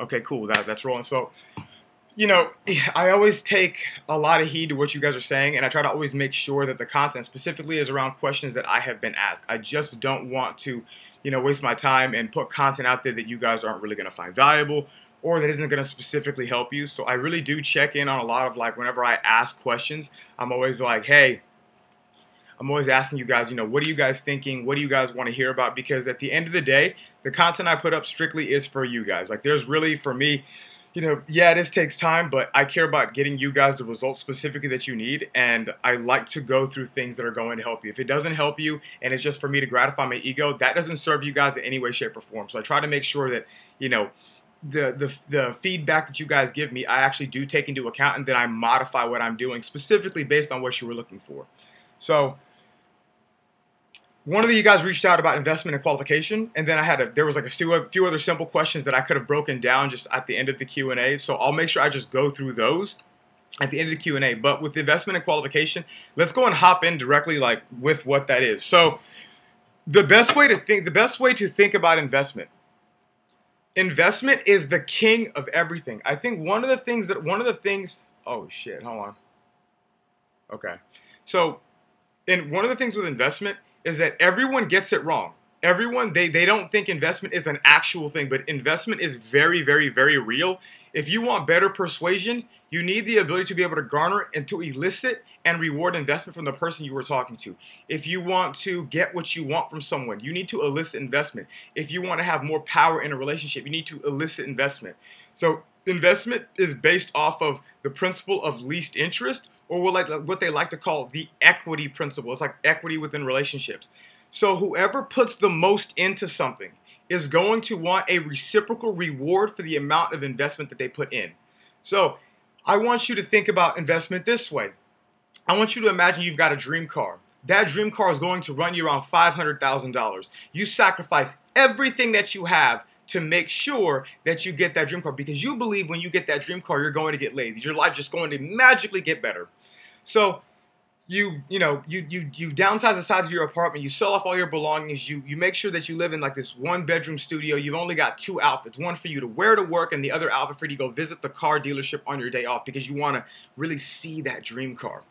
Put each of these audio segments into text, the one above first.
Okay, cool. That, that's rolling. So, you know, I always take a lot of heed to what you guys are saying, and I try to always make sure that the content specifically is around questions that I have been asked. I just don't want to, you know, waste my time and put content out there that you guys aren't really going to find valuable or that isn't going to specifically help you. So I really do check in on a lot of like whenever I ask questions, I'm always like, hey, I'm always asking you guys, you know, what are you guys thinking? What do you guys want to hear about? Because at the end of the day, the content I put up strictly is for you guys. Like, there's really, for me, you know, yeah, this takes time, but I care about getting you guys the results specifically that you need. And I like to go through things that are going to help you. If it doesn't help you and it's just for me to gratify my ego, that doesn't serve you guys in any way, shape, or form. So I try to make sure that, you know, the, the, the feedback that you guys give me, I actually do take into account and then I modify what I'm doing specifically based on what you were looking for. So, one of you guys reached out about investment and qualification, and then I had a there was like a few, a few other simple questions that I could have broken down just at the end of the Q and A. So I'll make sure I just go through those at the end of the Q and A. But with investment and qualification, let's go and hop in directly like with what that is. So the best way to think the best way to think about investment investment is the king of everything. I think one of the things that one of the things oh shit, hold on. Okay. So and one of the things with investment is that everyone gets it wrong. Everyone they they don't think investment is an actual thing, but investment is very very very real. If you want better persuasion, you need the ability to be able to garner and to elicit and reward investment from the person you were talking to. If you want to get what you want from someone, you need to elicit investment. If you want to have more power in a relationship, you need to elicit investment. So investment is based off of the principle of least interest or what like what they like to call the equity principle. It's like equity within relationships. So whoever puts the most into something is going to want a reciprocal reward for the amount of investment that they put in. So I want you to think about investment this way. I want you to imagine you've got a dream car. That dream car is going to run you around $500,000. You sacrifice everything that you have to make sure that you get that dream car because you believe when you get that dream car, you're going to get laid. Your life's just going to magically get better. So you you know you you you downsize the size of your apartment you sell off all your belongings you you make sure that you live in like this one bedroom studio you've only got two outfits one for you to wear to work and the other outfit for you to go visit the car dealership on your day off because you want to really see that dream car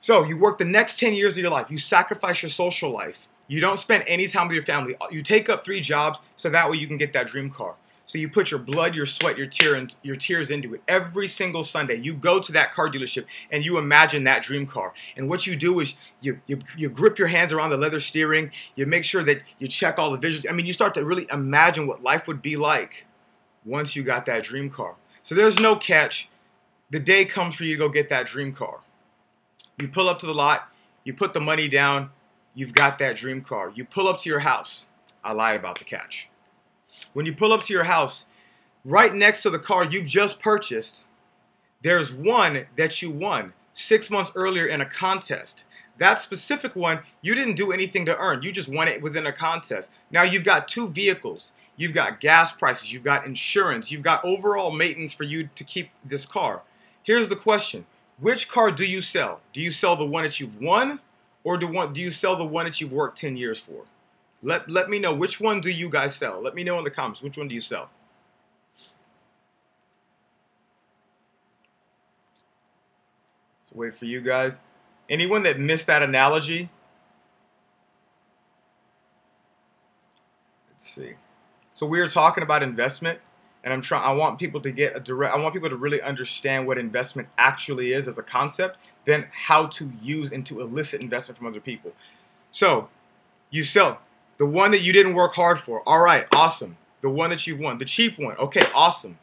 so you work the next 10 years of your life you sacrifice your social life you don't spend any time with your family. You take up three jobs so that way you can get that dream car. So you put your blood, your sweat, your tear, and your tears into it every single Sunday. You go to that car dealership and you imagine that dream car. And what you do is you you, you grip your hands around the leather steering. You make sure that you check all the visuals. I mean, you start to really imagine what life would be like once you got that dream car. So there's no catch. The day comes for you to go get that dream car. You pull up to the lot. You put the money down you've got that dream car. You pull up to your house. I lied about the catch. When you pull up to your house, right next to the car you've just purchased, there's one that you won six months earlier in a contest. That specific one, you didn't do anything to earn. You just won it within a contest. Now you've got two vehicles. You've got gas prices, you've got insurance, you've got overall maintenance for you to keep this car. Here's the question Which car do you sell? Do you sell the one that you've won or do you sell the one that you've worked 10 years for? Let let me know which one do you guys sell? Let me know in the comments which one do you sell? So wait for you guys. Anyone that missed that analogy? Let's see. So we are talking about investment and I'm trying I want people to get a direct I want people to really understand what investment actually is as a concept then how to use and to elicit investment from other people. So, you sell the one that you didn't work hard for. All right, awesome. The one that you won, the cheap one. Okay, awesome.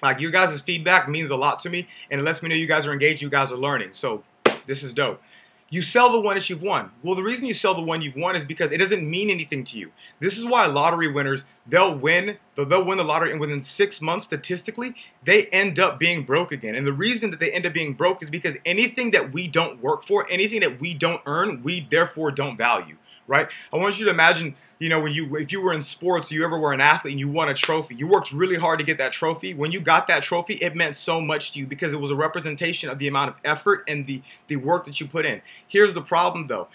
Like your guys' feedback means a lot to me, and it lets me know you guys are engaged, you guys are learning. So, this is dope. You sell the one that you've won. Well, the reason you sell the one you've won is because it doesn't mean anything to you. This is why lottery winners, they'll win, they'll win the lottery, and within six months, statistically, they end up being broke again. And the reason that they end up being broke is because anything that we don't work for, anything that we don't earn, we therefore don't value right? I want you to imagine, you know, when you if you were in sports, you ever were an athlete and you won a trophy, you worked really hard to get that trophy. When you got that trophy, it meant so much to you because it was a representation of the amount of effort and the the work that you put in. Here's the problem though.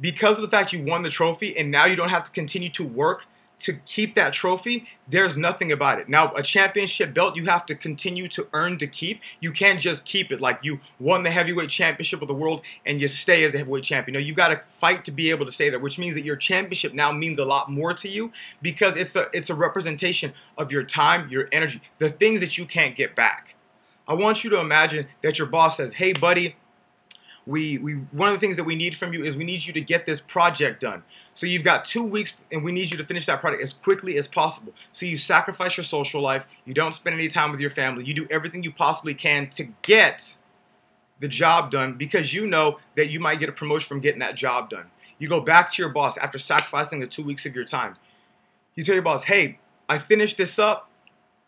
Because of the fact you won the trophy and now you don't have to continue to work to keep that trophy, there's nothing about it. Now, a championship belt you have to continue to earn to keep. You can't just keep it like you won the heavyweight championship of the world and you stay as the heavyweight champion. No, you got to fight to be able to stay there, which means that your championship now means a lot more to you because it's a it's a representation of your time, your energy, the things that you can't get back. I want you to imagine that your boss says, "Hey, buddy, we, we one of the things that we need from you is we need you to get this project done. So you've got two weeks and we need you to finish that project as quickly as possible. So you sacrifice your social life, you don't spend any time with your family, you do everything you possibly can to get the job done because you know that you might get a promotion from getting that job done. You go back to your boss after sacrificing the two weeks of your time. You tell your boss, hey, I finished this up.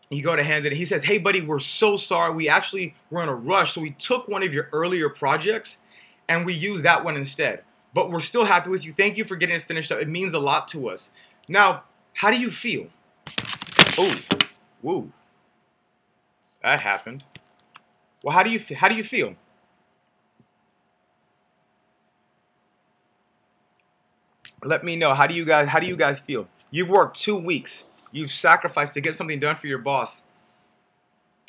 You go to hand it. He says, hey, buddy, we're so sorry. We actually were in a rush. So we took one of your earlier projects and we used that one instead. But we're still happy with you. Thank you for getting us finished up. It means a lot to us. Now, how do you feel? Oh, woo. That happened. Well, how do you how do you feel? Let me know. How do you guys how do you guys feel? You've worked 2 weeks. You've sacrificed to get something done for your boss.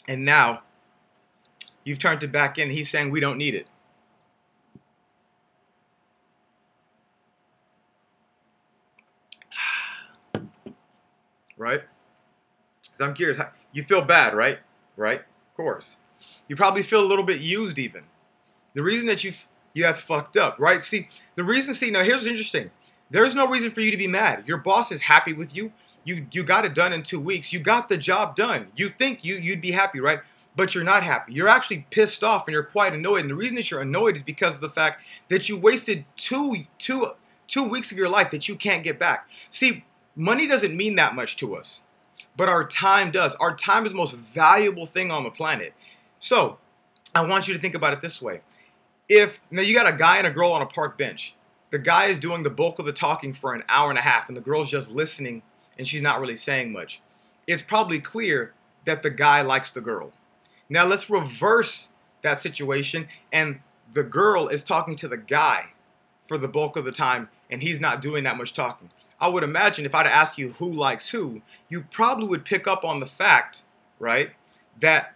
And now you've turned it back in. He's saying we don't need it. Right? Because I'm curious. You feel bad, right? Right? Of course. You probably feel a little bit used, even. The reason that you, yeah, that's fucked up, right? See, the reason, see, now here's interesting. There's no reason for you to be mad. Your boss is happy with you. You you got it done in two weeks. You got the job done. You think you you'd be happy, right? But you're not happy. You're actually pissed off and you're quite annoyed. And the reason that you're annoyed is because of the fact that you wasted two two two weeks of your life that you can't get back. See, money doesn't mean that much to us, but our time does. Our time is the most valuable thing on the planet. So I want you to think about it this way. If now you got a guy and a girl on a park bench, the guy is doing the bulk of the talking for an hour and a half, and the girl's just listening and she's not really saying much. It's probably clear that the guy likes the girl. Now let's reverse that situation, and the girl is talking to the guy for the bulk of the time, and he's not doing that much talking. I would imagine if I'd ask you who likes who, you probably would pick up on the fact, right, that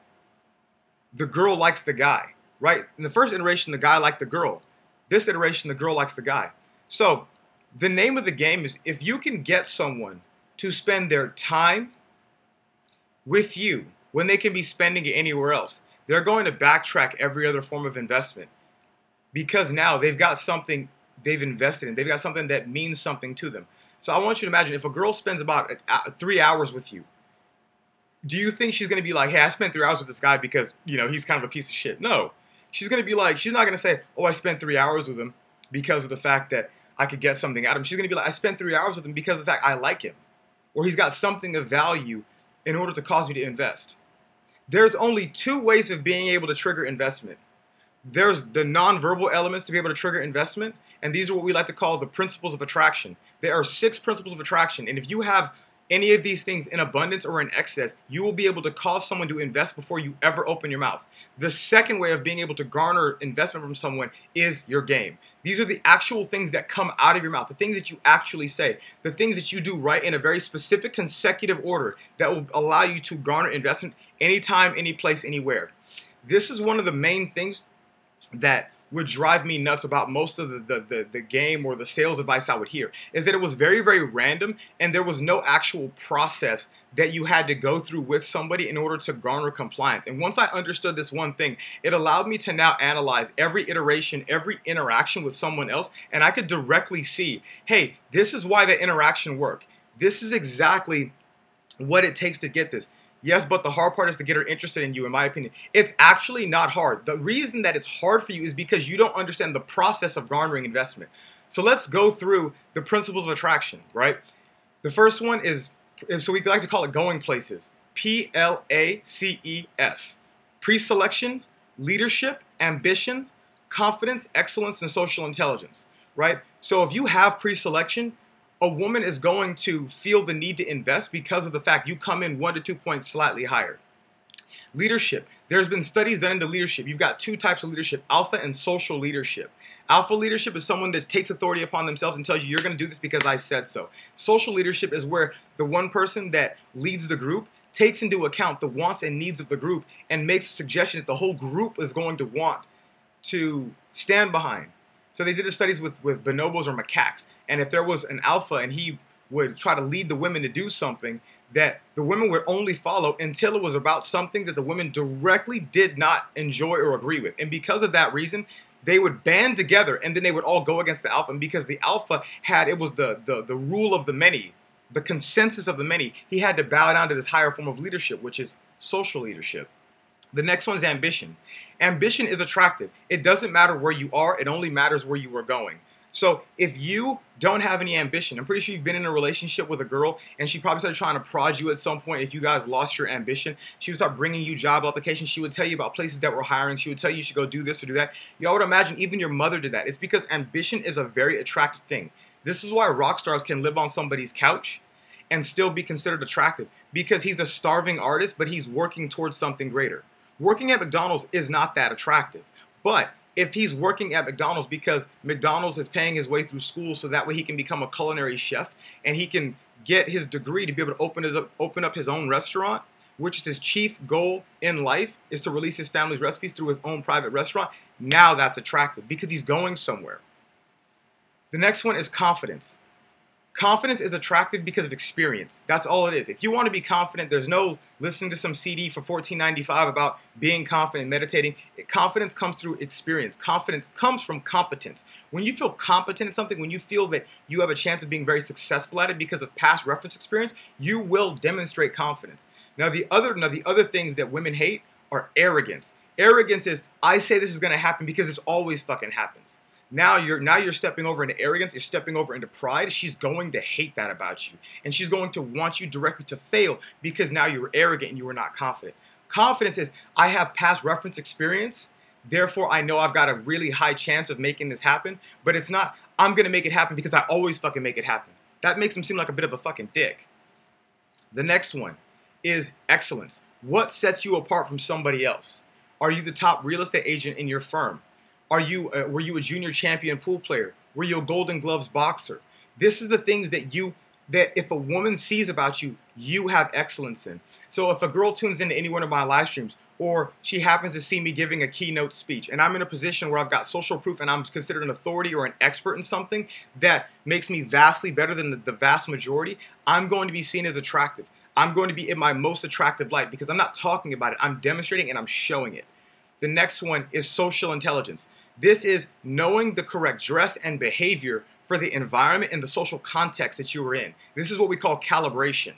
the girl likes the guy, right? In the first iteration, the guy liked the girl. This iteration, the girl likes the guy. So the name of the game is if you can get someone to spend their time with you when they can be spending it anywhere else, they're going to backtrack every other form of investment because now they've got something they've invested in. They've got something that means something to them. So I want you to imagine if a girl spends about uh, uh, three hours with you, do you think she's going to be like, hey, I spent three hours with this guy because, you know, he's kind of a piece of shit? No. She's going to be like, she's not going to say, oh, I spent three hours with him because of the fact that I could get something out of him. She's going to be like, I spent three hours with him because of the fact I like him. Or he's got something of value in order to cause me to invest. There's only two ways of being able to trigger investment. There's the nonverbal elements to be able to trigger investment, and these are what we like to call the principles of attraction. There are six principles of attraction, and if you have any of these things in abundance or in excess, you will be able to cause someone to invest before you ever open your mouth. The second way of being able to garner investment from someone is your game. These are the actual things that come out of your mouth, the things that you actually say, the things that you do right in a very specific consecutive order that will allow you to garner investment anytime, any place, anywhere. This is one of the main things that would drive me nuts about most of the, the, the, the, game or the sales advice I would hear is that it was very, very random and there was no actual process that you had to go through with somebody in order to garner compliance. And once I understood this one thing, it allowed me to now analyze every iteration, every interaction with someone else, and I could directly see, hey, this is why the interaction worked. This is exactly what it takes to get this. Yes, but the hard part is to get her interested in you, in my opinion. It's actually not hard. The reason that it's hard for you is because you don't understand the process of garnering investment. So let's go through the principles of attraction, right? The first one is, so we like to call it going places. P L A C E S. Pre selection, leadership, ambition, confidence, excellence, and social intelligence, right? So if you have pre selection, a woman is going to feel the need to invest because of the fact you come in one to two points slightly higher. Leadership. There's been studies done into leadership. You've got two types of leadership alpha and social leadership. Alpha leadership is someone that takes authority upon themselves and tells you, you're going to do this because I said so. Social leadership is where the one person that leads the group takes into account the wants and needs of the group and makes a suggestion that the whole group is going to want to stand behind. So they did the studies with, with bonobos or macaques. And if there was an alpha and he would try to lead the women to do something, that the women would only follow until it was about something that the women directly did not enjoy or agree with. And because of that reason, they would band together and then they would all go against the alpha. And because the alpha had, it was the, the, the rule of the many, the consensus of the many, he had to bow down to this higher form of leadership, which is social leadership. The next one is ambition. Ambition is attractive. It doesn't matter where you are, it only matters where you are going. So if you don't have any ambition, I'm pretty sure you've been in a relationship with a girl and she probably started trying to prod you at some point. If you guys lost your ambition, she would start bringing you job applications. She would tell you about places that were hiring. She would tell you you should go do this or do that. Y'all would imagine even your mother did that. It's because ambition is a very attractive thing. This is why rock stars can live on somebody's couch and still be considered attractive because he's a starving artist, but he's working towards something greater. Working at McDonald's is not that attractive, but if he's working at McDonald's because McDonald's is paying his way through school so that way he can become a culinary chef and he can get his degree to be able to open his open up his own restaurant, which is his chief goal in life is to release his family's recipes through his own private restaurant. Now that's attractive because he's going somewhere. The next one is confidence. Confidence is attractive because of experience. That's all it is. If you want to be confident, there's no listening to some CD for $14.95 about being confident, and meditating. Confidence comes through experience. Confidence comes from competence. When you feel competent at something, when you feel that you have a chance of being very successful at it because of past reference experience, you will demonstrate confidence. Now the other now the other things that women hate are arrogance. Arrogance is I say this is going to happen because this always fucking happens. Now you're now you're stepping over into arrogance, you're stepping over into pride. She's going to hate that about you. And she's going to want you directly to fail because now you were arrogant and you were not confident. Confidence is I have past reference experience, therefore I know I've got a really high chance of making this happen, but it's not I'm going to make it happen because I always fucking make it happen. That makes him seem like a bit of a fucking dick. The next one is excellence. What sets you apart from somebody else? Are you the top real estate agent in your firm? Are you uh, were you a junior champion pool player? Were you a Golden Gloves boxer? This is the things that you that if a woman sees about you, you have excellence in. So if a girl tunes into any one of my live streams, or she happens to see me giving a keynote speech, and I'm in a position where I've got social proof and I'm considered an authority or an expert in something that makes me vastly better than the, the vast majority, I'm going to be seen as attractive. I'm going to be in my most attractive light because I'm not talking about it, I'm demonstrating and I'm showing it. The next one is social intelligence. This is knowing the correct dress and behavior for the environment and the social context that you are in. This is what we call calibration.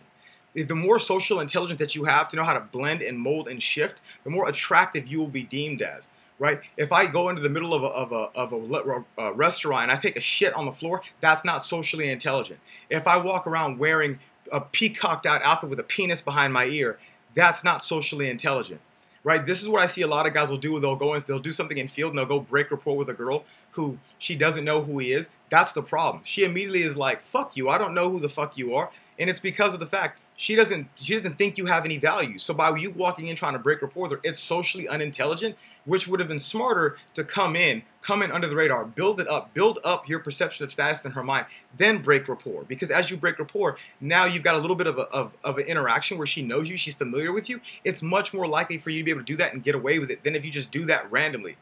The more social intelligence that you have to know how to blend and mold and shift, the more attractive you will be deemed as. Right? If I go into the middle of a, of a, of a, a uh, restaurant and I take a shit on the floor, that's not socially intelligent. If I walk around wearing a peacocked out outfit with a penis behind my ear, that's not socially intelligent right? This is what I see a lot of guys will do. They'll go and they'll do something in field and they'll go break rapport with a girl who she doesn't know who he is. That's the problem. She immediately is like, "Fuck you! I don't know who the fuck you are," and it's because of the fact she doesn't she doesn't think you have any value. So by you walking in trying to break rapport with her, it's socially unintelligent, which would have been smarter to come in, come in under the radar, build it up, build up your perception of status in her mind, then break rapport. Because as you break rapport, now you've got a little bit of, a, of, of an interaction where she knows you, she's familiar with you. It's much more likely for you to be able to do that and get away with it than if you just do that randomly.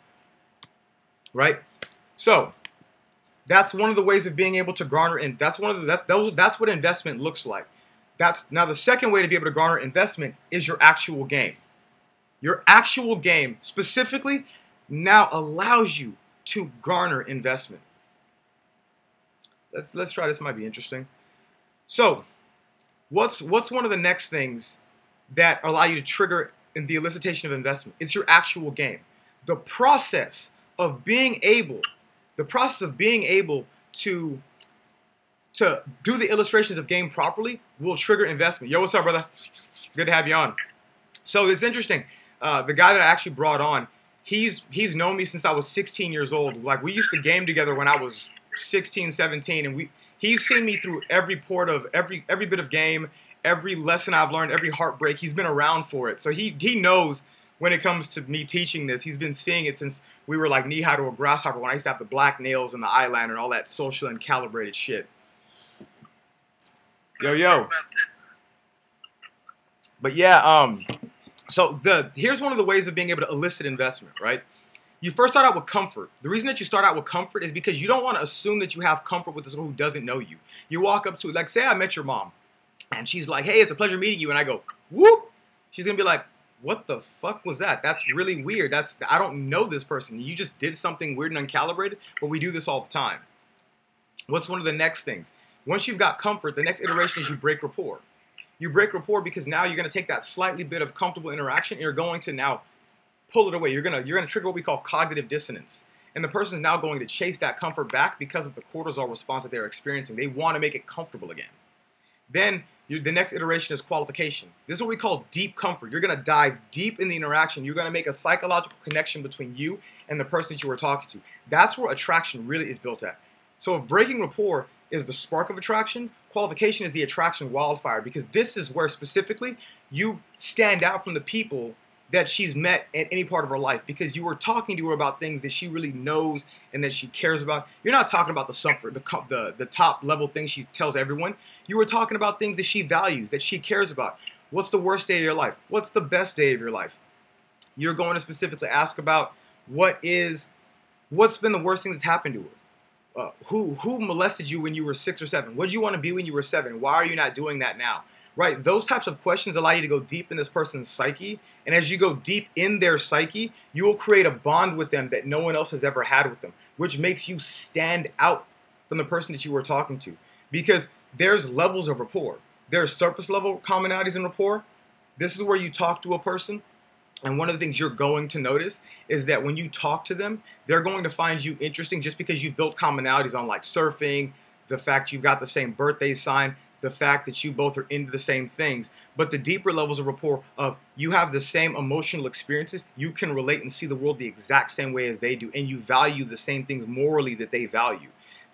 Right? So that's one of the ways of being able to garner in. That's one of the that, those that's what investment looks like. That's now the second way to be able to garner investment is your actual game. Your actual game specifically now allows you to garner investment. Let's let's try this might be interesting. So, what's what's one of the next things that allow you to trigger in the elicitation of investment? It's your actual game. The process of being able, the process of being able to to do the illustrations of game properly will trigger investment. Yo, what's up, brother? Good to have you on. So it's interesting. Uh, the guy that I actually brought on, he's he's known me since I was 16 years old. Like we used to game together when I was 16, 17, and we he's seen me through every port of every every bit of game, every lesson I've learned, every heartbreak. He's been around for it, so he he knows when it comes to me teaching this. He's been seeing it since we were like knee high to a grasshopper when I used to have the black nails and the eyeliner and all that social and calibrated shit. Yo yo. But yeah, um, so the here's one of the ways of being able to elicit investment, right? You first start out with comfort. The reason that you start out with comfort is because you don't want to assume that you have comfort with this who doesn't know you. You walk up to, like, say I met your mom, and she's like, "Hey, it's a pleasure meeting you," and I go, "Whoop," she's gonna be like, "What the fuck was that? That's really weird. That's I don't know this person. You just did something weird and uncalibrated, but we do this all the time." What's one of the next things? Once you've got comfort, the next iteration is you break rapport. You break rapport because now you're going to take that slightly bit of comfortable interaction and you're going to now pull it away. You're going to you're going to trigger what we call cognitive dissonance. And the person is now going to chase that comfort back because of the cortisol response that they're experiencing. They want to make it comfortable again. Then you, the next iteration is qualification. This is what we call deep comfort. You're going to dive deep in the interaction. You're going to make a psychological connection between you and the person that you were talking to. That's where attraction really is built at. So if breaking rapport is the spark of attraction, qualification is the attraction wildfire because this is where specifically you stand out from the people that she's met at any part of her life because you were talking to her about things that she really knows and that she cares about. You're not talking about the suffer, the, the, the top level things she tells everyone. You were talking about things that she values, that she cares about. What's the worst day of your life? What's the best day of your life? You're going to specifically ask about what is, what's been the worst thing that's happened to her? Uh, who who molested you when you were six or seven? What did you want to be when you were seven? Why are you not doing that now? Right? Those types of questions allow you to go deep in this person's psyche, and as you go deep in their psyche, you will create a bond with them that no one else has ever had with them, which makes you stand out from the person that you were talking to, because there's levels of rapport. There's surface level commonalities in rapport. This is where you talk to a person and one of the things you're going to notice is that when you talk to them, they're going to find you interesting just because you've built commonalities on like surfing, the fact you've got the same birthday sign, the fact that you both are into the same things. But the deeper levels of rapport of you have the same emotional experiences, you can relate and see the world the exact same way as they do, and you value the same things morally that they value.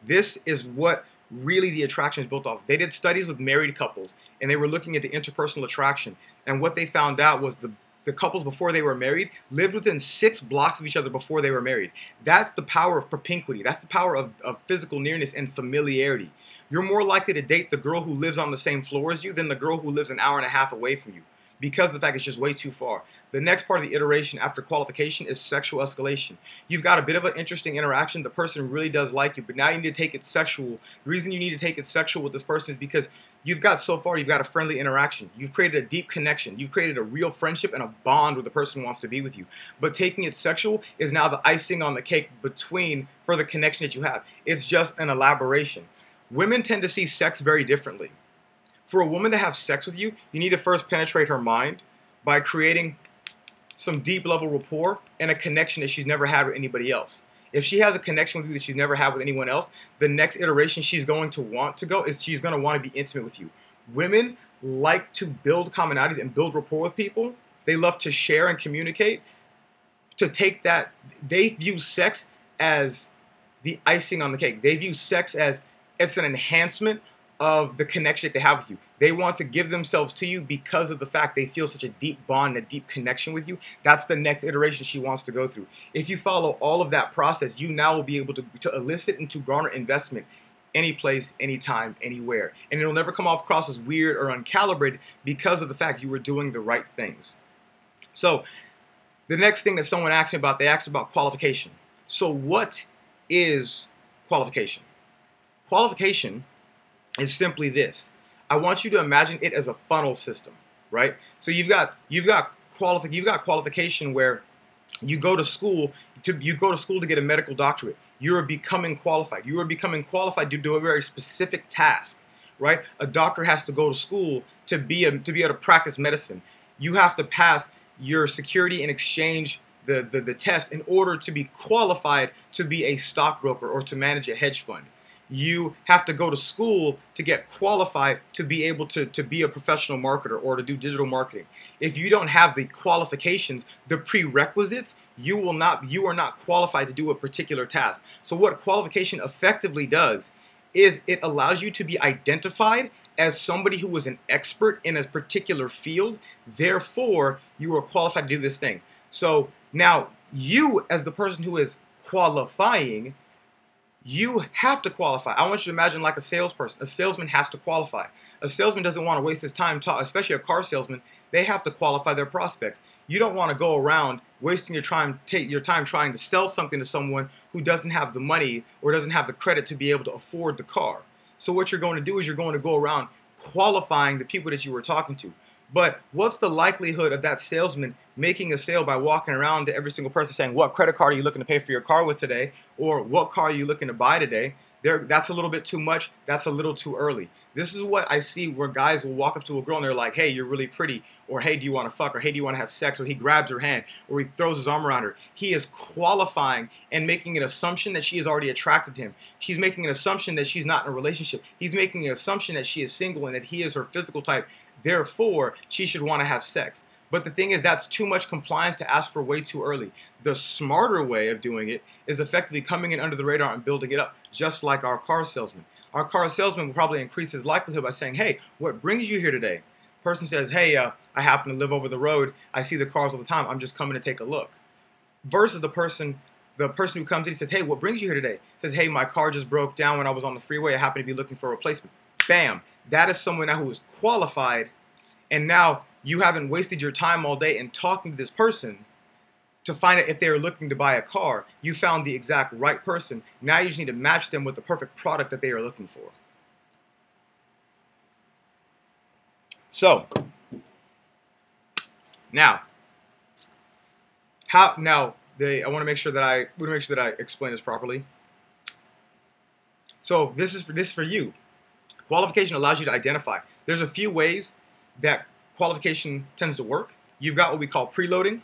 This is what really the attraction is built off. They did studies with married couples and they were looking at the interpersonal attraction. And what they found out was the the couples before they were married lived within six blocks of each other before they were married. That's the power of propinquity. That's the power of, of physical nearness and familiarity. You're more likely to date the girl who lives on the same floor as you than the girl who lives an hour and a half away from you because the fact it's just way too far. The next part of the iteration after qualification is sexual escalation. You've got a bit of an interesting interaction. The person really does like you, but now you need to take it sexual. The reason you need to take it sexual with this person is because you've got so far, you've got a friendly interaction. You've created a deep connection. You've created a real friendship and a bond where the person wants to be with you. But taking it sexual is now the icing on the cake between for the connection that you have. It's just an elaboration. Women tend to see sex very differently for a woman to have sex with you, you need to first penetrate her mind by creating some deep level rapport and a connection that she's never had with anybody else. If she has a connection with you that she's never had with anyone else, the next iteration she's going to want to go is she's going to want to be intimate with you. Women like to build commonalities and build rapport with people. They love to share and communicate. To take that, they view sex as the icing on the cake. They view sex as it's an enhancement of the connection that they have with you. They want to give themselves to you because of the fact they feel such a deep bond, a deep connection with you. That's the next iteration she wants to go through. If you follow all of that process, you now will be able to, to elicit and to garner investment any place, anytime, anywhere. And it'll never come off across as weird or uncalibrated because of the fact you were doing the right things. So, the next thing that someone asked me about, they asked about qualification. So, what is qualification? Qualification is simply this. I want you to imagine it as a funnel system, right? So you've got you've got qualifi- you've got qualification where you go to school to you go to school to get a medical doctorate. You are becoming qualified. You are becoming qualified to do a very specific task, right? A doctor has to go to school to be a, to be able to practice medicine. You have to pass your security and exchange the, the, the test in order to be qualified to be a stockbroker or to manage a hedge fund you have to go to school to get qualified to be able to, to be a professional marketer or to do digital marketing. If you don't have the qualifications, the prerequisites, you will not you are not qualified to do a particular task. So what qualification effectively does is it allows you to be identified as somebody who was an expert in a particular field. Therefore, you are qualified to do this thing. So now, you, as the person who is qualifying, you have to qualify. I want you to imagine like a salesperson. A salesman has to qualify. A salesman doesn't want to waste his time, especially a car salesman. They have to qualify their prospects. You don't want to go around wasting your time, take your time trying to sell something to someone who doesn't have the money or doesn't have the credit to be able to afford the car. So what you're going to do is you're going to go around qualifying the people that you were talking to. But what's the likelihood of that salesman making a sale by walking around to every single person saying, What credit card are you looking to pay for your car with today? Or what car are you looking to buy today? There, that's a little bit too much. That's a little too early. This is what I see where guys will walk up to a girl and they're like, hey, you're really pretty, or hey, do you want to fuck, or hey, do you want to have sex, or he grabs her hand, or he throws his arm around her. He is qualifying and making an assumption that she has already attracted him. She's making an assumption that she's not in a relationship. He's making an assumption that she is single and that he is her physical type. Therefore, she should want to have sex. But the thing is, that's too much compliance to ask for way too early. The smarter way of doing it is effectively coming in under the radar and building it up, just like our car salesman. Our car salesman will probably increase his likelihood by saying, Hey, what brings you here today? Person says, Hey, uh, I happen to live over the road. I see the cars all the time. I'm just coming to take a look. Versus the person the person who comes in and says, Hey, what brings you here today? Says, Hey, my car just broke down when I was on the freeway. I happen to be looking for a replacement. Bam. That is someone now who is qualified. And now you haven't wasted your time all day in talking to this person to find out if they are looking to buy a car. You found the exact right person. Now you just need to match them with the perfect product that they are looking for. So, now, how now they I want to make sure that I want to make sure that I explain this properly. So this is for this is for you. Qualification allows you to identify. There's a few ways that qualification tends to work. You've got what we call preloading.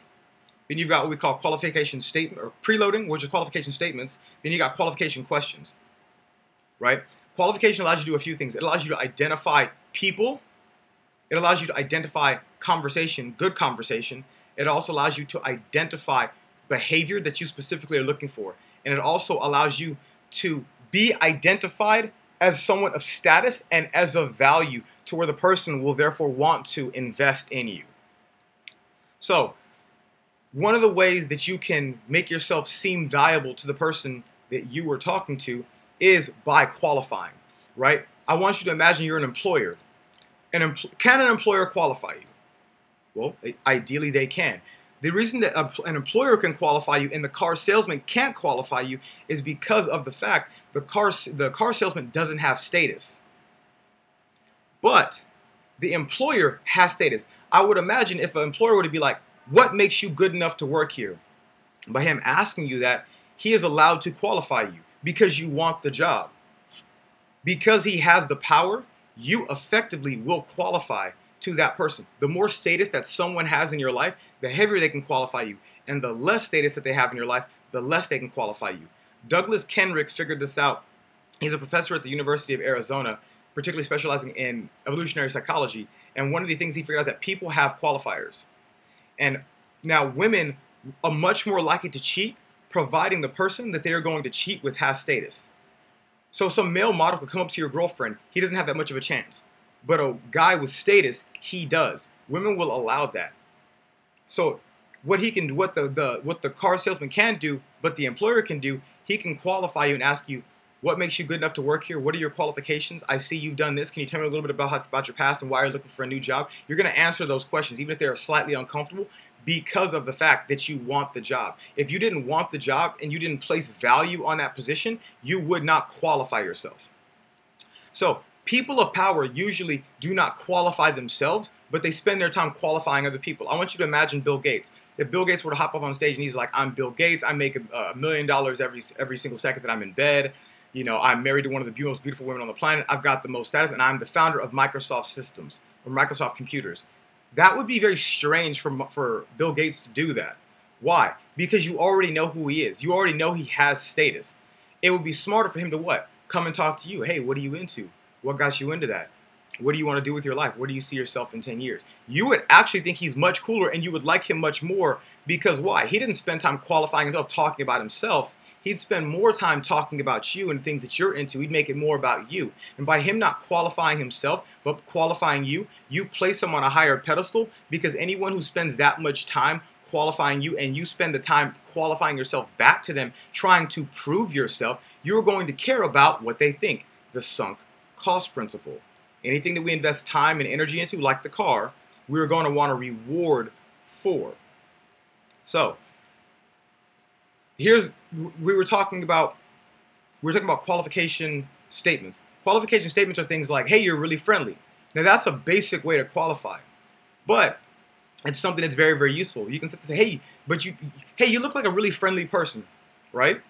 Then you've got what we call qualification statement or preloading, which is qualification statements. Then you got qualification questions. Right? Qualification allows you to do a few things. It allows you to identify people. It allows you to identify conversation, good conversation. It also allows you to identify behavior that you specifically are looking for. And it also allows you to be identified as someone of status and as of value to where the person will therefore want to invest in you. So, one of the ways that you can make yourself seem valuable to the person that you were talking to is by qualifying, right? I want you to imagine you're an employer. An empl- can an employer qualify you? Well, ideally they can. The reason that an employer can qualify you and the car salesman can't qualify you is because of the fact the car the car salesman doesn't have status. But the employer has status. I would imagine if an employer were to be like, "What makes you good enough to work here?" By him asking you that, he is allowed to qualify you because you want the job. Because he has the power, you effectively will qualify to that person. The more status that someone has in your life, the heavier they can qualify you. And the less status that they have in your life, the less they can qualify you. Douglas Kenrick figured this out. He's a professor at the University of Arizona, particularly specializing in evolutionary psychology. And one of the things he figured out is that people have qualifiers. And now women are much more likely to cheat, providing the person that they are going to cheat with has status. So some male model could come up to your girlfriend, he doesn't have that much of a chance. But a guy with status, he does. Women will allow that. So what he can what the, the what the car salesman can do, but the employer can do, he can qualify you and ask you, what makes you good enough to work here? What are your qualifications? I see you've done this. Can you tell me a little bit about how, about your past and why you're looking for a new job? You're going to answer those questions, even if they are slightly uncomfortable, because of the fact that you want the job. If you didn't want the job and you didn't place value on that position, you would not qualify yourself. So people of power usually do not qualify themselves, but they spend their time qualifying other people. I want you to imagine Bill Gates. If Bill Gates were to hop up on stage and he's like, "I'm Bill Gates. I make a million dollars every every single second that I'm in bed. You know, I'm married to one of the most beautiful women on the planet. I've got the most status, and I'm the founder of Microsoft Systems or Microsoft Computers." That would be very strange for for Bill Gates to do that. Why? Because you already know who he is. You already know he has status. It would be smarter for him to what? Come and talk to you. Hey, what are you into? What got you into that? What do you want to do with your life? Where do you see yourself in 10 years? You would actually think he's much cooler and you would like him much more because why? He didn't spend time qualifying himself, talking about himself. he'd spend more time talking about you and things that you're into. He'd make it more about you. And by him not qualifying himself, but qualifying you, you place him on a higher pedestal because anyone who spends that much time qualifying you and you spend the time qualifying yourself back to them, trying to prove yourself, you're going to care about what they think. The sunk cost principle. Anything that we invest time and energy into, like the car, we're going to want a reward for. So, here's we were talking about we were talking about qualification statements. Qualification statements are things like, "Hey, you're really friendly." Now, that's a basic way to qualify, but it's something that's very, very useful. You can say, "Hey, but you, hey, you look like a really friendly person," right?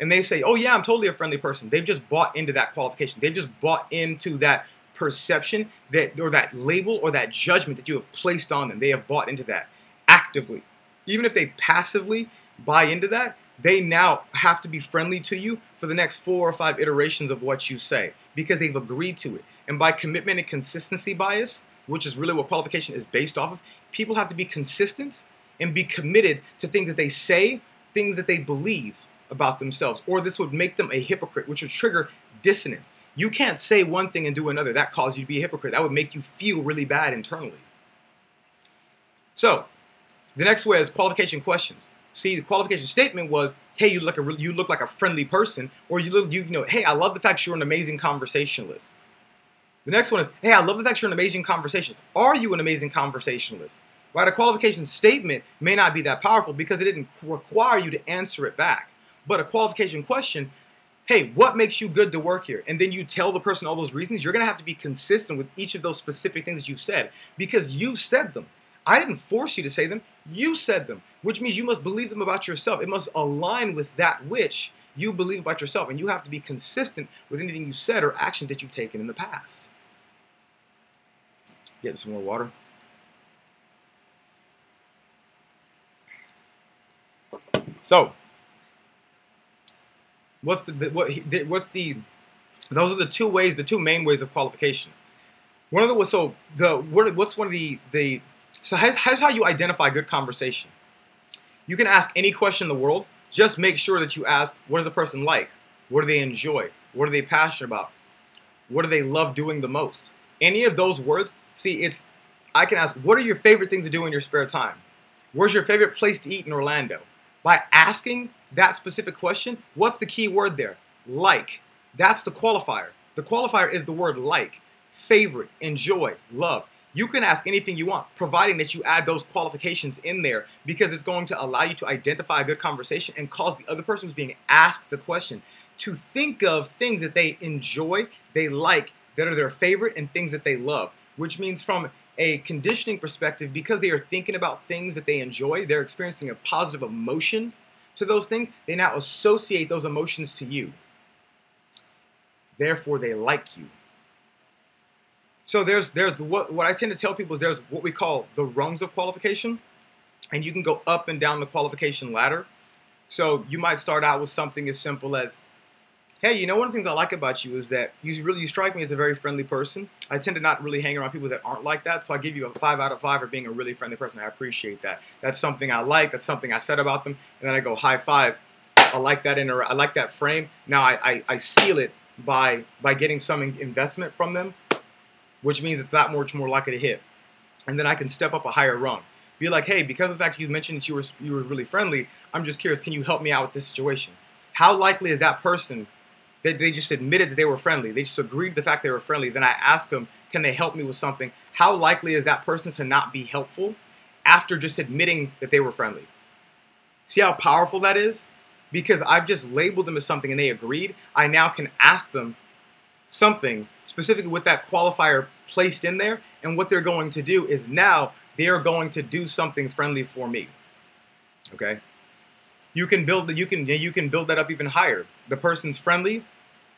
And they say, "Oh yeah, I'm totally a friendly person." They've just bought into that qualification. They've just bought into that perception that or that label or that judgment that you have placed on them. They have bought into that actively. Even if they passively buy into that, they now have to be friendly to you for the next four or five iterations of what you say because they've agreed to it. And by commitment and consistency bias, which is really what qualification is based off of, people have to be consistent and be committed to things that they say, things that they believe about themselves, or this would make them a hypocrite, which would trigger dissonance. You can't say one thing and do another. That causes you to be a hypocrite. That would make you feel really bad internally. So, the next way is qualification questions. See, the qualification statement was, "Hey, you look a you look like a friendly person," or you look you, you know, "Hey, I love the fact you're an amazing conversationalist." The next one is, "Hey, I love the fact you're an amazing conversationalist." Are you an amazing conversationalist? Right? A qualification statement may not be that powerful because it didn't require you to answer it back. But a qualification question, hey, what makes you good to work here? And then you tell the person all those reasons. You're to have to be consistent with each of those specific things that you've said because you've said them. I didn't force you to say them. You said them, which means you must believe them about yourself. It must align with that which you believe about yourself. And you have to be consistent with anything you said or actions that you've taken in the past. Get some more water. So, what's the what what's the those are the two ways, the two main ways of qualification. One of the so the what, what's one of the the so here's, here's how you identify good conversation. You can ask any question in the world. Just make sure that you ask, what is the person like? What do they enjoy? What are they passionate about? What do they love doing the most? Any of those words, see, it's, I can ask, what are your favorite things to do in your spare time? Where's your favorite place to eat in Orlando? By asking that specific question, what's the key word there? Like. That's the qualifier. The qualifier is the word like, favorite, enjoy, love. You can ask anything you want, providing that you add those qualifications in there because it's going to allow you to identify a good conversation and cause the other person who's being asked the question to think of things that they enjoy, they like, that are their favorite, and things that they love. Which means, from a conditioning perspective, because they are thinking about things that they enjoy, they're experiencing a positive emotion to those things, they now associate those emotions to you. Therefore, they like you. So there's there's what what I tend to tell people is there's what we call the rungs of qualification, and you can go up and down the qualification ladder. So you might start out with something as simple as, "Hey, you know one of the things I like about you is that you really you strike me as a very friendly person. I tend to not really hang around people that aren't like that, so I give you a five out of five for being a really friendly person. I appreciate that. That's something I like. That's something I said about them, and then I go high five. I like that inter- I like that frame. Now I, I, I seal it by by getting some investment from them which means it's that much more likely to hit. And then I can step up a higher rung. Be like, hey, because of the fact you mentioned that you were you were really friendly, I'm just curious, can you help me out with this situation? How likely is that person that they just admitted that they were friendly? They just agreed to the fact they were friendly. Then I ask them, can they help me with something? How likely is that person to not be helpful after just admitting that they were friendly? See how powerful that is? Because I've just labeled them as something and they agreed. I now can ask them something specifically with that qualifier placed in there. And what they're going to do is now they are going to do something friendly for me. Okay. You can build you can you can build that up even higher. The person's friendly,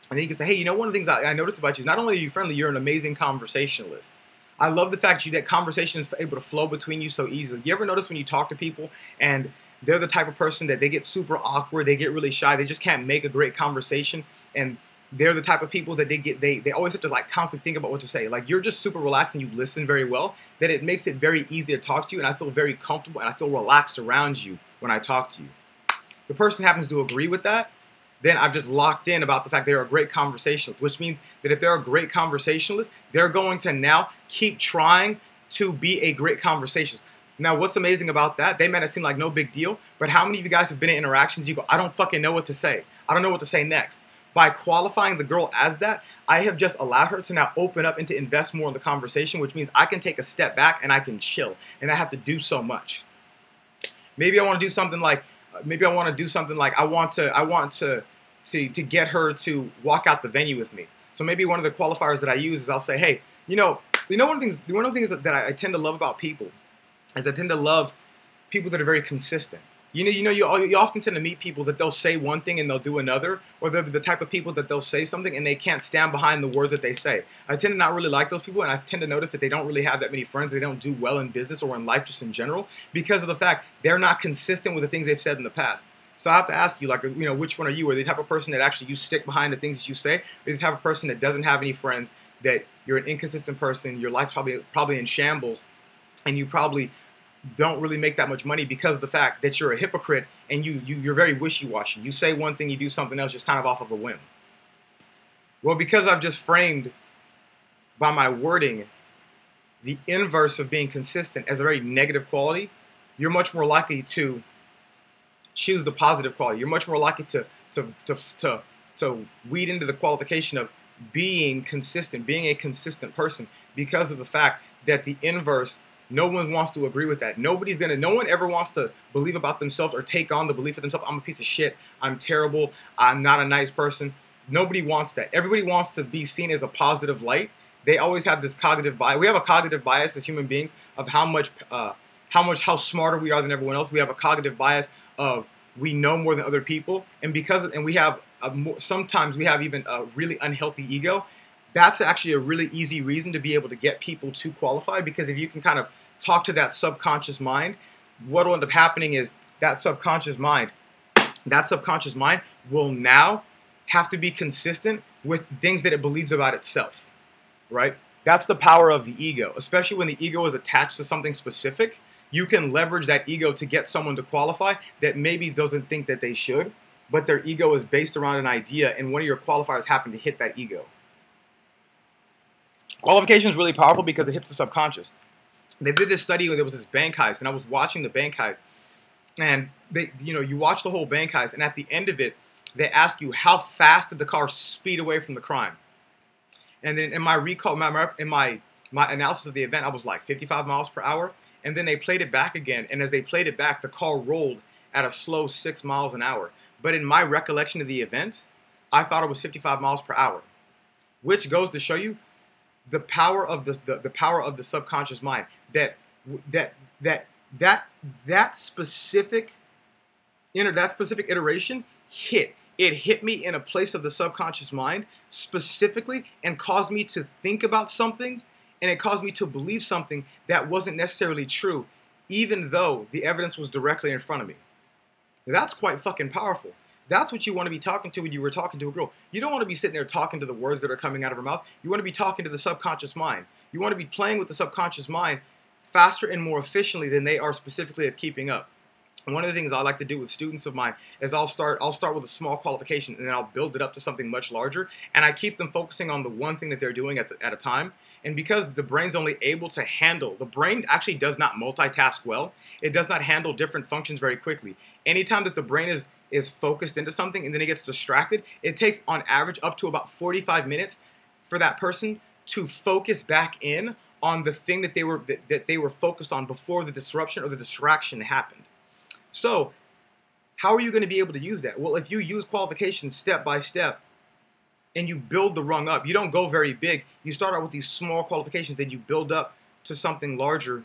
and then you can say, hey, you know, one of the things I, I noticed about you is not only are you friendly, you're an amazing conversationalist. I love the fact you that conversation is able to flow between you so easily. You ever notice when you talk to people and they're the type of person that they get super awkward, they get really shy, they just can't make a great conversation, and they're the type of people that they get they, they always have to like constantly think about what to say like you're just super relaxed and you listen very well that it makes it very easy to talk to you and i feel very comfortable and i feel relaxed around you when i talk to you the person happens to agree with that then I've just locked in about the fact they're a great conversationalist, which means that if they're a great conversationalist, they're going to now keep trying to be a great conversationalist. Now, what's amazing about that? They made it seem like no big deal, but how many of you guys have been in interactions? You go, I don't fucking know what to say. I don't know what to say next. By qualifying the girl as that, I have just allowed her to now open up and to invest more in the conversation, which means I can take a step back and I can chill, and I have to do so much. Maybe I want to do something like, maybe I want to do something like I want to, I want to, to, to get her to walk out the venue with me. So maybe one of the qualifiers that I use is I'll say, hey, you know, you know one of the things, one of the things that, that I tend to love about people is I tend to love people that are very consistent. You know, you know, you, you often tend to meet people that they'll say one thing and they'll do another, or they're the type of people that they'll say something and they can't stand behind the words that they say. I tend to not really like those people, and I tend to notice that they don't really have that many friends. They don't do well in business or in life just in general because of the fact they're not consistent with the things they've said in the past. So I have to ask you, like, you know, which one are you? Are the type of person that actually you stick behind the things that you say, or the type of person that doesn't have any friends, that you're an inconsistent person, your life's probably probably in shambles, and you probably don't really make that much money because of the fact that you're a hypocrite and you, you you're very wishy-washy. You say one thing, you do something else, just kind of off of a whim. Well, because I've just framed by my wording the inverse of being consistent as a very negative quality, you're much more likely to choose the positive quality. You're much more likely to to to to, to weed into the qualification of being consistent, being a consistent person, because of the fact that the inverse no one wants to agree with that. Nobody's gonna. No one ever wants to believe about themselves or take on the belief of themselves. I'm a piece of shit. I'm terrible. I'm not a nice person. Nobody wants that. Everybody wants to be seen as a positive light. They always have this cognitive bias. We have a cognitive bias as human beings of how much, uh, how much, how smarter we are than everyone else. We have a cognitive bias of we know more than other people, and because and we have a, sometimes we have even a really unhealthy ego that's actually a really easy reason to be able to get people to qualify because if you can kind of talk to that subconscious mind, what will end up happening is that subconscious mind, that subconscious mind will now have to be consistent with things that it believes about itself, right? That's the power of the ego, especially when the ego is attached to something specific. You can leverage that ego to get someone to qualify that maybe doesn't think that they should, but their ego is based around an idea, and one of your qualifiers happen to hit that ego. Qualification is really powerful because it hits the subconscious. They did this study where there was this bank heist, and I was watching the bank heist, and they, you know, you watch the whole bank heist, and at the end of it, they ask you how fast did the car speed away from the crime. And then in my recall, my, in my my analysis of the event, I was like 55 miles per hour, and then they played it back again, and as they played it back, the car rolled at a slow six miles an hour. But in my recollection of the event, I thought it was 55 miles per hour, which goes to show you the power of the, the, the power of the subconscious mind that that that that that specific inner that specific iteration hit. It hit me in a place of the subconscious mind specifically and caused me to think about something and it caused me to believe something that wasn't necessarily true even though the evidence was directly in front of me. That's quite fucking powerful that's what you want to be talking to when you were talking to a girl. You don't want to be sitting there talking to the words that are coming out of her mouth. You want to be talking to the subconscious mind. You want to be playing with the subconscious mind faster and more efficiently than they are specifically of keeping up. And one of the things I like to do with students of mine is I'll start I'll start with a small qualification and then I'll build it up to something much larger and I keep them focusing on the one thing that they're doing at, the, at a time. And because the brain's only able to handle, the brain actually does not multitask well. It does not handle different functions very quickly. Anytime that the brain is is focused into something and then it gets distracted, it takes on average up to about 45 minutes for that person to focus back in on the thing that they were that, that they were focused on before the disruption or the distraction happened. So, how are you going to be able to use that? Well, if you use qualifications step by step and you build the rung up, you don't go very big. You start out with these small qualifications, then you build up to something larger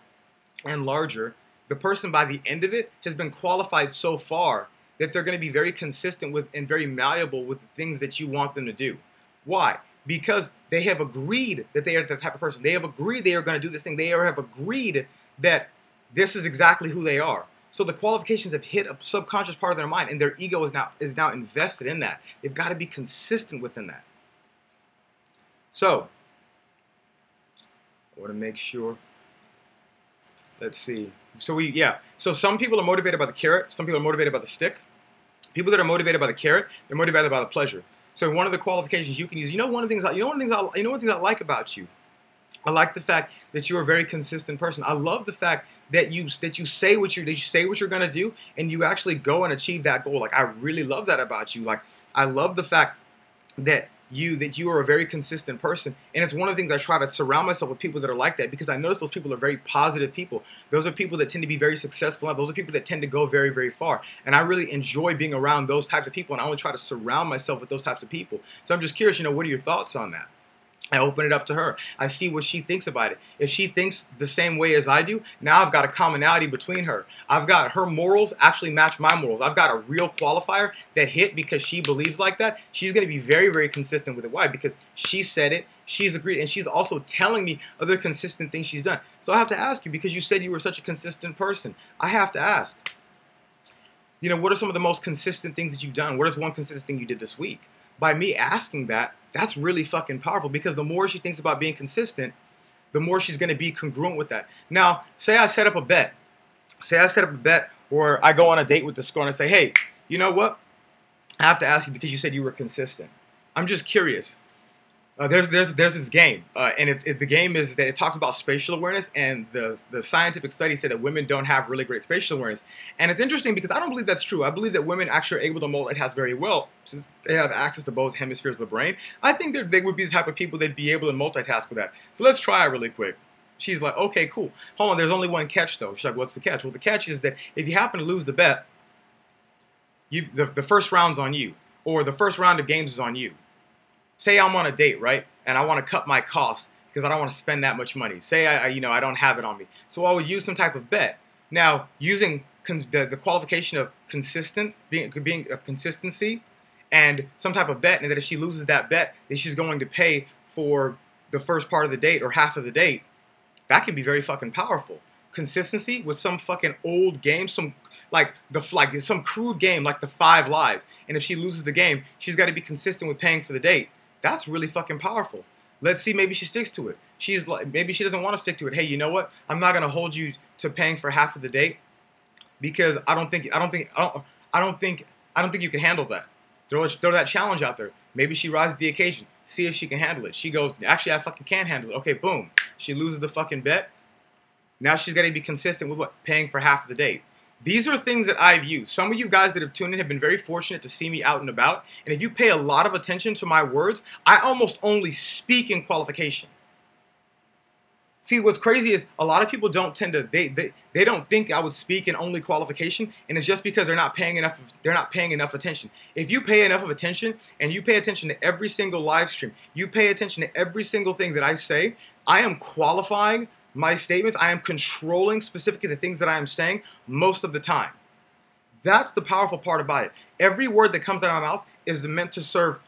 and larger. The person by the end of it has been qualified so far that they're going to be very consistent with and very malleable with the things that you want them to do. Why? Because they have agreed that they are the type of person. They have agreed they are going to do this thing. They have agreed that this is exactly who they are. So the qualifications have hit a subconscious part of their mind, and their ego is now is now invested in that. They've got to be consistent within that. So I want to make sure. Let's see. So we yeah. So some people are motivated by the carrot. Some people are motivated by the stick. People that are motivated by the carrot, they're motivated by the pleasure. So one of the qualifications you can use, you know, one of the things, I, you know, one of the things, I, you know, one things I like about you. I like the fact that you're a very consistent person. I love the fact that you that you say what you that you say what you're gonna do, and you actually go and achieve that goal. Like I really love that about you. Like I love the fact that you that you are a very consistent person. And it's one of the things i try to surround myself with people that are like that because i notice those people are very positive people. Those are people that tend to be very successful those are people that tend to go very very far. And i really enjoy being around those types of people and i only try to surround myself with those types of people. So i'm just curious you know what are your thoughts on that I open it up to her. I see what she thinks about it. If she thinks the same way as I do, now I've got a commonality between her. I've got her morals actually match my morals. I've got a real qualifier that hit because she believes like that. She's going to be very, very consistent with it. Why? Because she said it, she's agreed, and she's also telling me other consistent things she's done. So I have to ask you because you said you were such a consistent person. I have to ask. You know, what are some of the most consistent things that you've done? What is one consistent thing you did this week? By me asking that, that's really fucking powerful because the more she thinks about being consistent, the more she's going to be congruent with that. Now, say I set up a bet. Say I set up a bet or I go on a date with this girl and I say, hey, you know what? I have to ask you because you said you were consistent. I'm just curious. Uh, there's there's there's this game, uh, and it, it, the game is that it talks about spatial awareness, and the the scientific study said that women don't have really great spatial awareness, and it's interesting because I don't believe that's true. I believe that women actually are able to multitask very well since they have access to both hemispheres of the brain. I think that they would be the type of people that'd be able to multitask with that. So let's try it really quick. She's like, okay, cool. Hold on, there's only one catch though. She's like, what's the catch? Well, the catch is that if you happen to lose the bet, you the, the first round's on you, or the first round of games is on you say I'm on a date, right? And I want to cut my costs because I don't want to spend that much money. Say I, you know, I don't have it on me. So I would use some type of bet. Now, using con- the, the qualification of consistent, being, being of consistency, and some type of bet, and that if she loses that bet, then she's going to pay for the first part of the date or half of the date. That can be very fucking powerful. Consistency with some fucking old game, some like the like some crude game like the Five Lies, and if she loses the game, she's got to be consistent with paying for the date. That's really fucking powerful. Let's see, maybe she sticks to it. She's like, maybe she doesn't want to stick to it. Hey, you know what? I'm not gonna hold you to paying for half of the date because I don't think I don't think I don't I don't think I don't think you can handle that. Throw throw that challenge out there. Maybe she rises the occasion. See if she can handle it. She goes, actually, I fucking can handle it. Okay, boom. She loses the fucking bet. Now she's got to be consistent with what? Paying for half of the date. These are things that I've used. Some of you guys that have tuned in have been very fortunate to see me out and about. And if you pay a lot of attention to my words, I almost only speak in qualification. See, what's crazy is a lot of people don't tend to they, they they don't think I would speak in only qualification, and it's just because they're not paying enough they're not paying enough attention. If you pay enough of attention and you pay attention to every single live stream, you pay attention to every single thing that I say, I am qualifying my statements, I am controlling specifically the things that I am saying most of the time. That's the powerful part about it. Every word that comes out of my mouth is meant to serve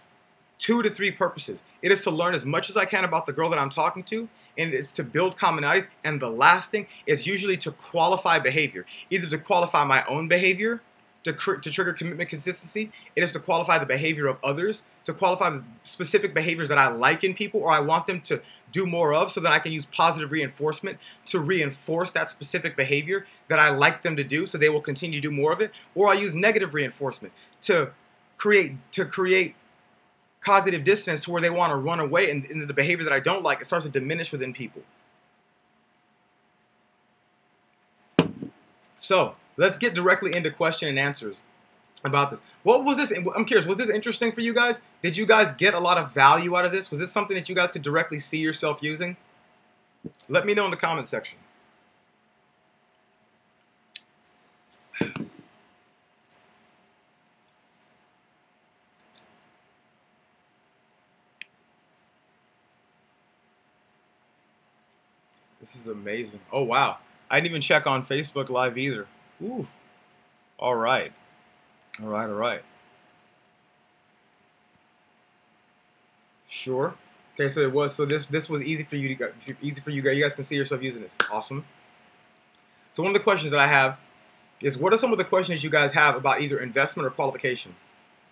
two to three purposes. It is to learn as much as I can about the girl that I'm talking to, and it's to build commonalities. And the last thing is usually to qualify behavior, either to qualify my own behavior to, to trigger commitment consistency. It is to qualify the behavior of others, to qualify specific behaviors that I like in people or I want them to do more of so that I can use positive reinforcement to reinforce that specific behavior that I like them to do so they will continue to do more of it. Or I use negative reinforcement to create to create cognitive dissonance to where they want to run away and, and the behavior that I don't like, it starts to diminish within people. So let's get directly into question and answers about this. What was this? I'm curious. Was this interesting for you guys? Did you guys get a lot of value out of this? Was this something that you guys could directly see yourself using? Let me know in the comment section. This is amazing. Oh, wow. I didn't even check on Facebook Live either. Ooh. All right. All right, all right. Sure. Okay, so it was so this this was easy for you to easy for you guys. You guys can see yourself using this. Awesome. So one of the questions that I have is what are some of the questions you guys have about either investment or qualification?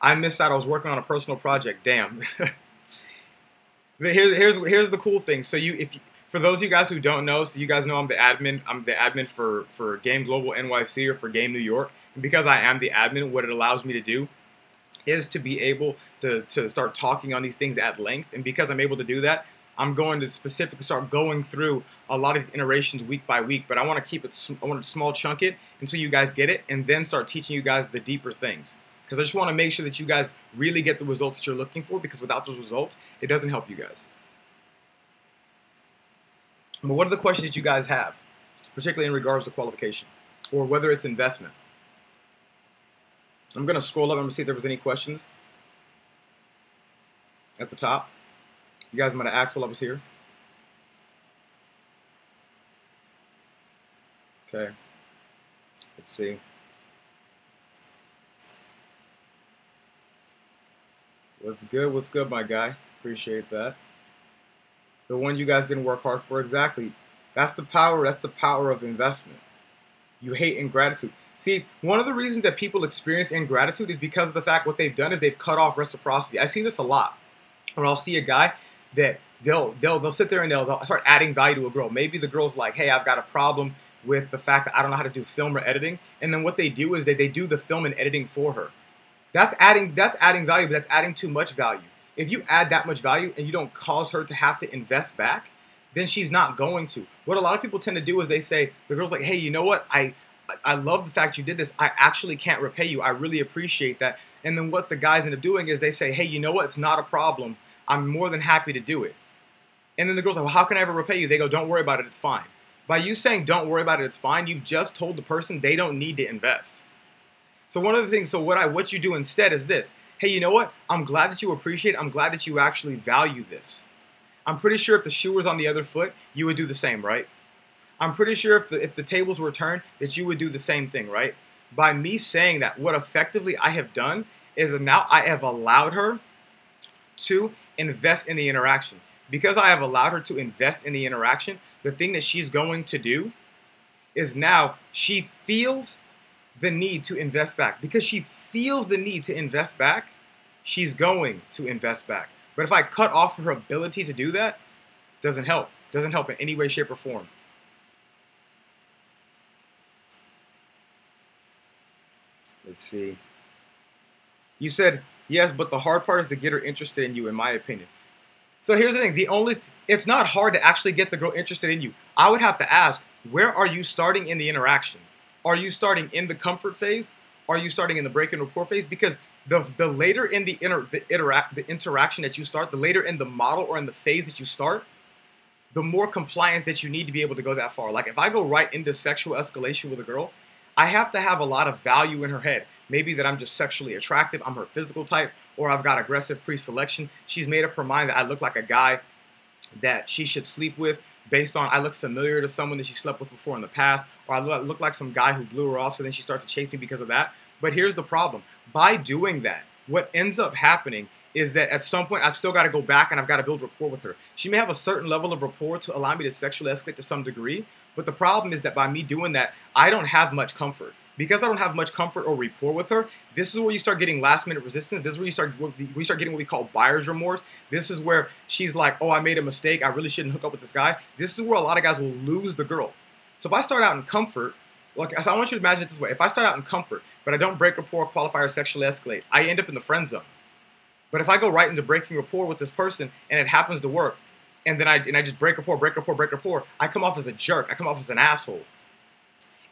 I missed out. I was working on a personal project. Damn. here's here's here's the cool thing. So you if you, for those of you guys who don't know, so you guys know I'm the admin. I'm the admin for for Game Global NYC or for Game New York. Because I am the admin, what it allows me to do is to be able to, to start talking on these things at length. And because I'm able to do that, I'm going to specifically start going through a lot of these iterations week by week. But I want to keep it, I want to small chunk it until you guys get it, and then start teaching you guys the deeper things. Because I just want to make sure that you guys really get the results that you're looking for. Because without those results, it doesn't help you guys. But what are the questions that you guys have, particularly in regards to qualification or whether it's investment? I'm going to scroll up. To see if there was any questions at the top. You guys might have asked while I was here. Okay. Let's see. What's good? What's good, my guy? Appreciate that the one you guys didn't work hard for exactly. That's the power. That's the power of investment. You hate ingratitude. See, one of the reasons that people experience ingratitude is because of the fact what they've done is they've cut off reciprocity. I see this a lot. Where I'll see a guy that they'll they'll they'll sit there and they'll, they'll start adding value to a girl. Maybe the girl's like, hey, I've got a problem with the fact that I don't know how to do film or editing. And then what they do is they, they do the film and editing for her. That's adding that's adding value, but that's adding too much value if you add that much value and you don't cause her to have to invest back, then she's not going to. What a lot of people tend to do is they say, the girl's like, hey, you know what? I I love the fact you did this. I actually can't repay you. I really appreciate that. And then what the guys end up doing is they say, hey, you know what? It's not a problem. I'm more than happy to do it. And then the girl's like, well, how can I ever repay you? They go, don't worry about it. It's fine. By you saying, don't worry about it, it's fine, you've just told the person they don't need to invest. So one of the things, so what I what you do instead is this hey, you know what? I'm glad that you appreciate it. I'm glad that you actually value this. I'm pretty sure if the shoe was on the other foot, you would do the same, right? I'm pretty sure if the, if the tables were turned, that you would do the same thing, right? By me saying that, what effectively I have done is now I have allowed her to invest in the interaction. Because I have allowed her to invest in the interaction, the thing that she's going to do is now she feels the need to invest back because she feels the need to invest back, she's going to invest back. But if I cut off her ability to do that, doesn't help. Doesn't help in any way, shape, or form. Let's see. You said, yes, but the hard part is to get her interested in you, in my opinion. So here's the thing the only, it's not hard to actually get the girl interested in you. I would have to ask, where are you starting in the interaction? Are you starting in the comfort phase are you starting in the break and rapport phase? Because the the later in the inter the interact the interaction that you start, the later in the model or in the phase that you start, the more compliance that you need to be able to go that far. Like if I go right into sexual escalation with a girl, I have to have a lot of value in her head. Maybe that I'm just sexually attractive, I'm her physical type, or I've got aggressive pre-selection. She's made up her mind that I look like a guy that she should sleep with based on I look familiar to someone that she slept with before in the past, or I look, like some guy who blew her off, so then she starts to chase me because of that. But here's the problem by doing that, what ends up happening is that at some point I've still got to go back and I've got to build rapport with her. She may have a certain level of rapport to allow me to sexually escalate to some degree, but the problem is that by me doing that, I don't have much comfort. Because I don't have much comfort or rapport with her, this is where you start getting last minute resistance. This is where you start we start getting what we call buyer's remorse. This is where she's like, "Oh, I made a mistake. I really shouldn't hook up with this guy." This is where a lot of guys will lose the girl. So if I start out in comfort, like so I want you to imagine it this way: if I start out in comfort, but I don't break rapport, qualify, or sexually escalate, I end up in the friend zone. But if I go right into breaking rapport with this person and it happens to work, and then I and I just break rapport, break rapport, break rapport, I come off as a jerk. I come off as an asshole.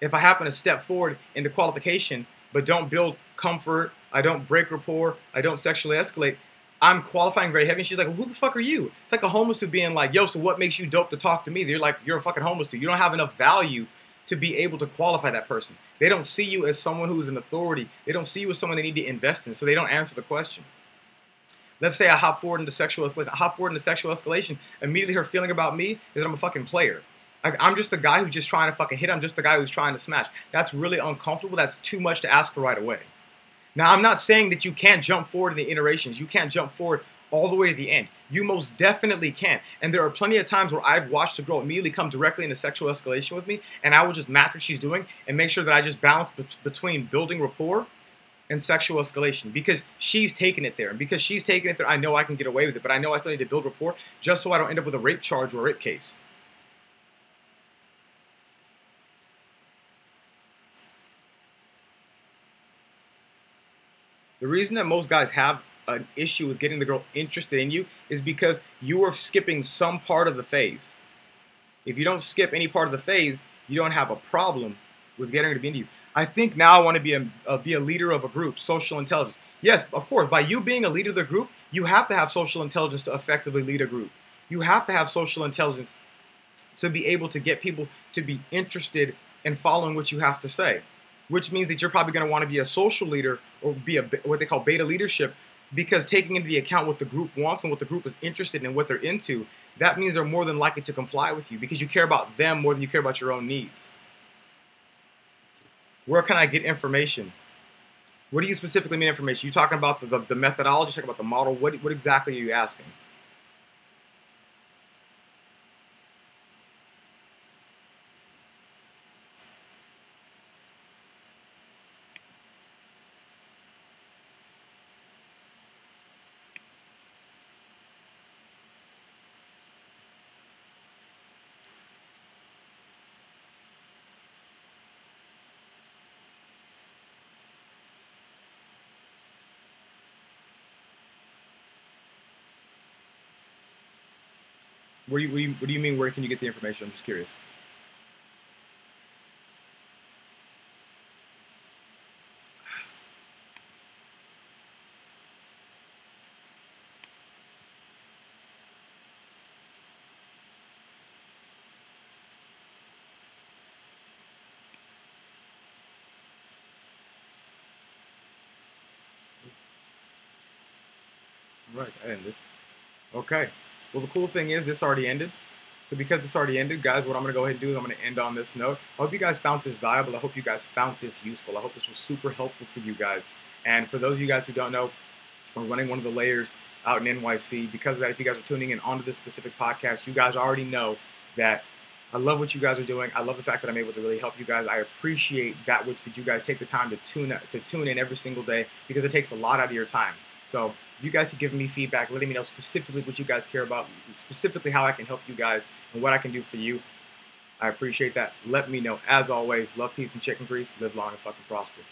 If I happen to step forward into qualification but don't build comfort, I don't break rapport, I don't sexually escalate, I'm qualifying very heavy. And she's like, well, who the fuck are you? It's like a homeless dude being like, yo, so what makes you dope to talk to me? They're like, you're a fucking homeless dude. You don't have enough value to be able to qualify that person. They don't see you as someone who is an authority. They don't see you as someone they need to invest in, so they don't answer the question. Let's say I hop forward into sexual escalation. I hop forward into sexual escalation. Immediately, her feeling about me is that I'm a fucking player. Like, I'm just the guy who's just trying to fucking hit. I'm just the guy who's trying to smash. That's really uncomfortable. That's too much to ask for right away. Now, I'm not saying that you can't jump forward in the iterations. You can't jump forward all the way to the end. You most definitely can. And there are plenty of times where I've watched a girl immediately come directly into sexual escalation with me, and I will just match what she's doing and make sure that I just balance be- between building rapport and sexual escalation because she's taking it there. And because she's taking it there, I know I can get away with it, but I know I still need to build rapport just so I don't end up with a rape charge or a rape case. The reason that most guys have an issue with getting the girl interested in you is because you are skipping some part of the phase. If you don't skip any part of the phase, you don't have a problem with getting her to be into you. I think now I want to be a, uh, be a leader of a group, social intelligence. Yes, of course, by you being a leader of the group, you have to have social intelligence to effectively lead a group. You have to have social intelligence to be able to get people to be interested in following what you have to say, which means that you're probably going to want to be a social leader or be a what they call beta leadership because taking into account what the group wants and what the group is interested in and what they're into, that means they're more than likely to comply with you because you care about them more than you care about your own needs. Where can I get information? What do you specifically mean information? You talking about the, the, the methodology, talking about the model? What, what exactly are you asking? Do, you, do you, what do you mean? Where can you get the information? I'm just curious. Right, I ended. Okay. Well, the cool thing is this already ended. So because it's already ended, guys, what I'm going to go ahead and do is I'm going to end on this note. I hope you guys found this valuable. I hope you guys found this useful. I hope this was super helpful for you guys. And for those of you guys who don't know, we're running one of the layers out in NYC. Because of that, if you guys are tuning in onto this specific podcast, you guys already know that I love what you guys are doing. I love the fact that I'm able to really help you guys. I appreciate that which that you guys take the time to tune to tune in every single day because it takes a lot out of your time. So you guys have given me feedback, letting me know specifically what you guys care about, specifically how I can help you guys and what I can do for you. I appreciate that. Let me know. As always, love, peace, and chicken grease. Live long and fucking prosper.